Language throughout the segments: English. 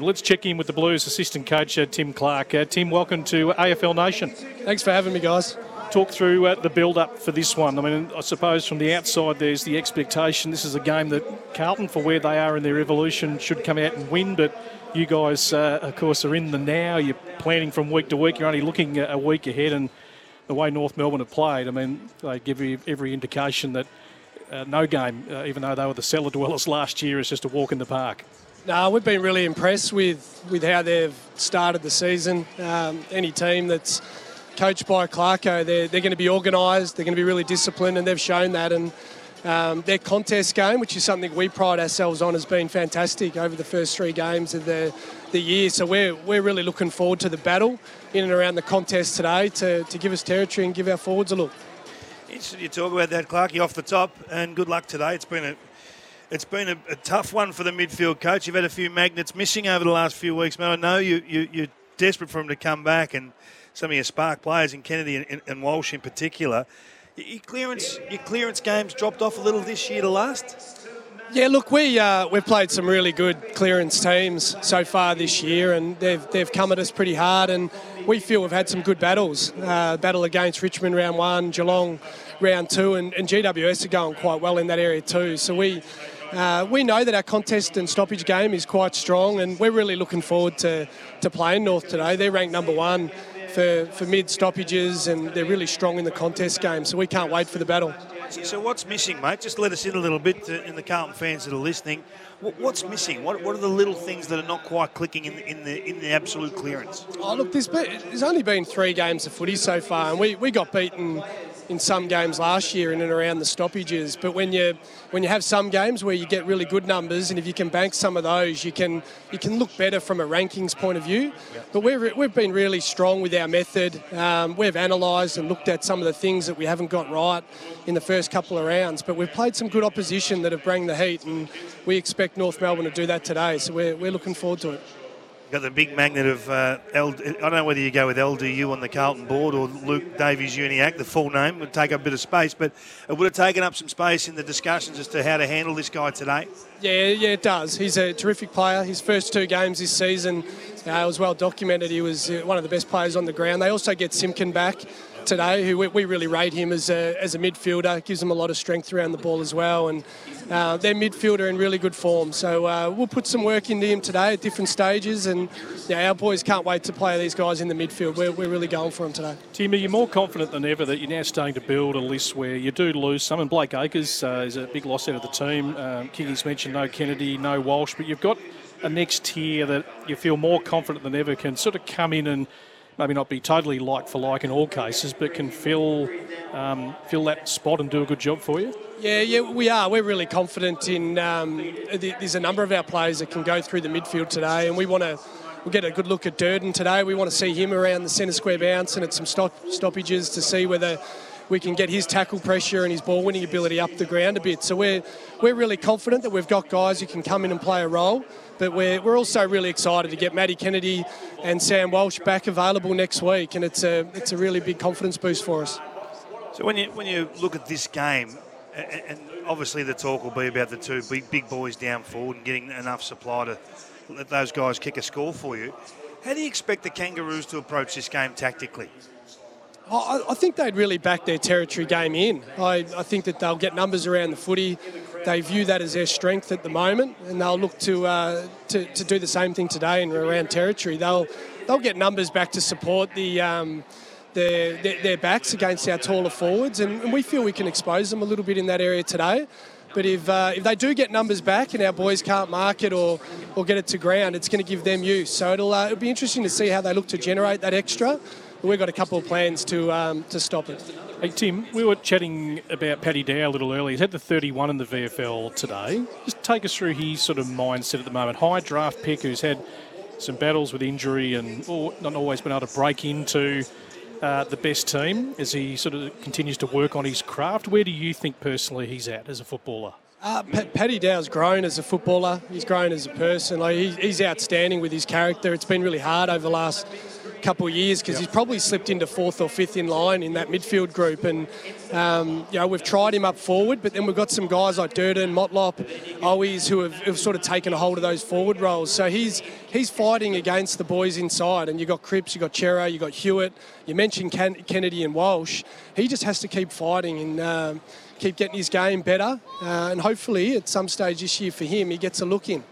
Let's check in with the Blues assistant coach uh, Tim Clarke. Uh, Tim, welcome to AFL Nation. Thanks for having me, guys. Talk through uh, the build up for this one. I mean, I suppose from the outside, there's the expectation this is a game that Carlton, for where they are in their evolution, should come out and win. But you guys, uh, of course, are in the now. You're planning from week to week. You're only looking a week ahead. And the way North Melbourne have played, I mean, they give you every indication that uh, no game, uh, even though they were the cellar dwellers last year, is just a walk in the park. No, we've been really impressed with, with how they've started the season. Um, any team that's coached by Clarko, they're, they're going to be organised, they're going to be really disciplined, and they've shown that. And um, their contest game, which is something we pride ourselves on, has been fantastic over the first three games of the, the year. So we're, we're really looking forward to the battle in and around the contest today to, to give us territory and give our forwards a look. Interesting you talk about that, Clarky, off the top, and good luck today. It's been a it's been a, a, tough one for the midfield coach. You've had a few magnets missing over the last few weeks, man. I know you, you, you're desperate for him to come back, and some of your spark players in Kennedy and, and Walsh in particular. Your clearance, your clearance games dropped off a little this year to last. Yeah, look, we uh, we've played some really good clearance teams so far this year, and they've they've come at us pretty hard, and we feel we've had some good battles. Uh, battle against Richmond round one, Geelong round two, and, and GWS are going quite well in that area too. So we. Uh, we know that our contest and stoppage game is quite strong, and we're really looking forward to, to playing North today. They're ranked number one for, for mid stoppages, and they're really strong in the contest game, so we can't wait for the battle. So, what's missing, mate? Just let us in a little bit to, in the Carlton fans that are listening. What's missing? What, what are the little things that are not quite clicking in, in the in the absolute clearance? Oh, look, there's, been, there's only been three games of footy so far, and we, we got beaten in some games last year in and around the stoppages. But when you when you have some games where you get really good numbers, and if you can bank some of those, you can you can look better from a rankings point of view. But we've we've been really strong with our method. Um, we've analysed and looked at some of the things that we haven't got right in the first couple of rounds. But we've played some good opposition that have bring the heat, and we expect North Melbourne to do that today. So we're we're looking forward to it got the big magnet of uh, L- I don't know whether you go with LDU on the Carlton board or Luke Davies Uniacke, the full name would take up a bit of space, but it would have taken up some space in the discussions as to how to handle this guy today. Yeah, yeah, it does. He's a terrific player. His first two games this season, uh, it was well documented. He was uh, one of the best players on the ground. They also get Simpkin back today, who we, we, really rate him as a, as a midfielder. Gives them a lot of strength around the ball as well, and uh, their midfielder in really good form. So uh, we'll put some work into him today at different stages, and yeah, our boys can't wait to play these guys in the midfield. We're, we're really going for them today. Tim, are you more confident than ever that you're now starting to build a list where you do lose some? And Blake Acres uh, is a big loss out of the team. Um, Kiggy's mentioned no Kennedy, no Walsh, but you've got a next tier that you feel more confident than ever can sort of come in and maybe not be totally like for like in all cases, but can fill um, fill that spot and do a good job for you? Yeah, yeah, we are. We're really confident in. Um, there's a number of our players that can go through the midfield today, and we want to. We'll get a good look at Durdin today. We want to see him around the centre square bounce and at some stop, stoppages to see whether we can get his tackle pressure and his ball winning ability up the ground a bit. So we're we're really confident that we've got guys who can come in and play a role. But we're, we're also really excited to get Matty Kennedy and Sam Walsh back available next week, and it's a it's a really big confidence boost for us. So when you when you look at this game, and obviously the talk will be about the two big big boys down forward and getting enough supply to let those guys kick a score for you. How do you expect the Kangaroos to approach this game tactically? I, I think they'd really back their territory game in. I, I think that they'll get numbers around the footy they view that as their strength at the moment, and they'll look to, uh, to, to do the same thing today and around territory. They'll they'll get numbers back to support the. Um, their, their, their, backs against our taller forwards, and, and, we feel we can expose them a little bit in that area today. But if, uh, if they do get numbers back and our boys can't mark it or, or get it to ground, it's going to give them use. So it'll, uh, it'll be interesting to see how they look to generate that extra. But we've got a couple of plans to, um, to stop it. Hey, Tim, we were chatting about Paddy Dow a little earlier. He's had the 31 in the VFL today. Just take us through his sort of mindset at the moment. High draft pick who's had some battles with injury and not always been able to break into uh, the best team as he sort of continues to work on his craft. Where do you think personally he's at as a footballer? Uh, P- Paddy Dow's grown as a footballer. He's grown as a person. Like he, he's outstanding with his character. It's been really hard over the last couple of years because yep. he's probably slipped into fourth or fifth in line in that midfield group. And um, you know we've tried him up forward, but then we've got some guys like Durdin, Motlop, Owies who have, have, sort of taken a hold of those forward roles. So he's he's fighting against the boys inside. And you've got Cripps, you've got Chero, you've got Hewett. You mentioned Ken- Kennedy and Walsh. He just has to keep fighting and. Um, keep getting his game better, uh, and hopefully at some stage this year for him he gets a look in.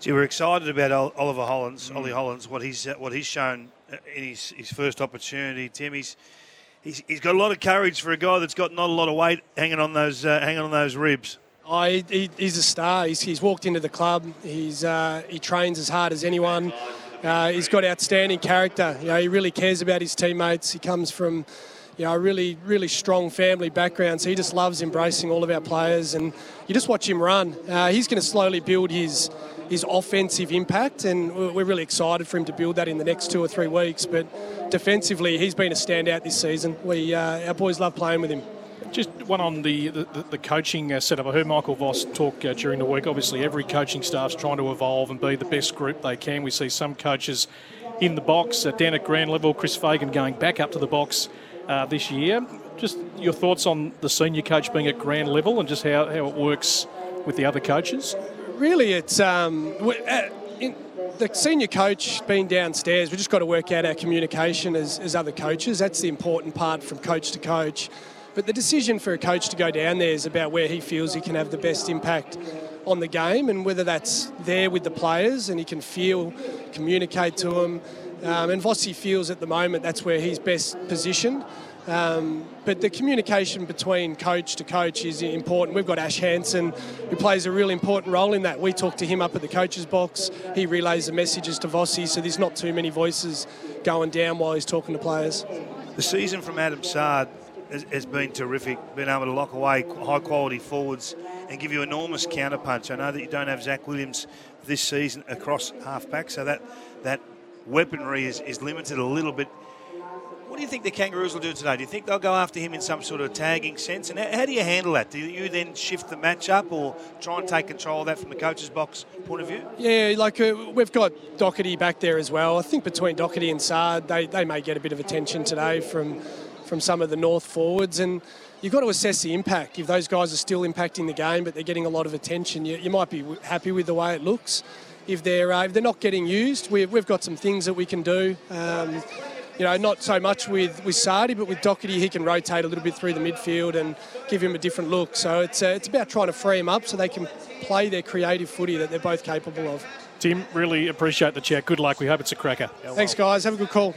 Gee, we're excited about Oliver Hollands, mm. Ollie Hollands, what he's what he's shown in his, his first opportunity. Tim, he's, he's he's got a lot of courage for a guy that's got not a lot of weight hanging on those uh, hanging on those ribs. Oh, he, he, he's a star. He's, he's walked into the club. He's uh, he trains as hard as anyone. Uh, he's got outstanding character. You know, he really cares about his teammates. He comes from you know, a really, really strong family background. So he just loves embracing all of our players, and you just watch him run. Uh, he's going to slowly build his his offensive impact, and we're really excited for him to build that in the next two or three weeks. But defensively, he's been a standout this season. We uh, our boys love playing with him. Just one on the, the, the coaching uh, setup. I heard Michael Voss talk uh, during the week. Obviously, every coaching staff's trying to evolve and be the best group they can. We see some coaches in the box, uh, down at ground level, Chris Fagan going back up to the box uh, this year. Just your thoughts on the senior coach being at grand level and just how, how it works with the other coaches? Really, it's um, uh, in, the senior coach being downstairs. We've just got to work out our communication as, as other coaches. That's the important part from coach to coach. But the decision for a coach to go down there is about where he feels he can have the best impact on the game and whether that's there with the players and he can feel, communicate to them, um, and Vossi feels at the moment that's where he's best positioned. Um, but the communication between coach to coach is important. We've got Ash Hansen, who plays a really important role in that. We talk to him up at the coach's box. He relays the messages to Vossi, so there's not too many voices going down while he's talking to players. The season from Adam has, has been terrific. Being able to lock away high quality forwards and give you enormous counterpunch. I know that you don't have Zach Williams this season across halfback, so that that weaponry is, is limited a little bit. What do you think the Kangaroos will do today? Do you think they'll go after him in some sort of tagging sense? And how, do you handle that? Do you then shift the match up or try and take control of that from the coach's box point of view? Yeah, like uh, we've got Docherty back there as well. I think between Docherty and Saad, they, they may get a bit of attention today from from some of the North forwards. And you've got to assess the impact. If those guys are still impacting the game, but they're getting a lot of attention, you, you might be happy with the way it looks if they're uh, if they're not getting used, we've, we've got some things that we can do. Um, you know, not so much with, with Sardi, but with Docherty, he can rotate a little bit through the midfield and give him a different look. So it's, uh, it's about trying to free him up so they can play their creative footy that they're both capable of. Tim, really appreciate the chat. Good luck. We hope it's a cracker. Thanks, guys. Have a good call.